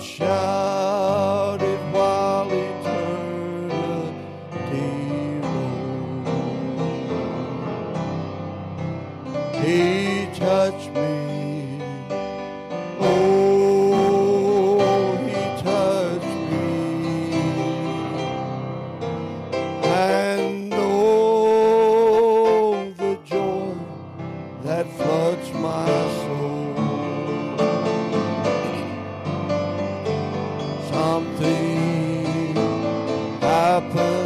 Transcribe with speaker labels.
Speaker 1: shout it while eternity. He touched me. couple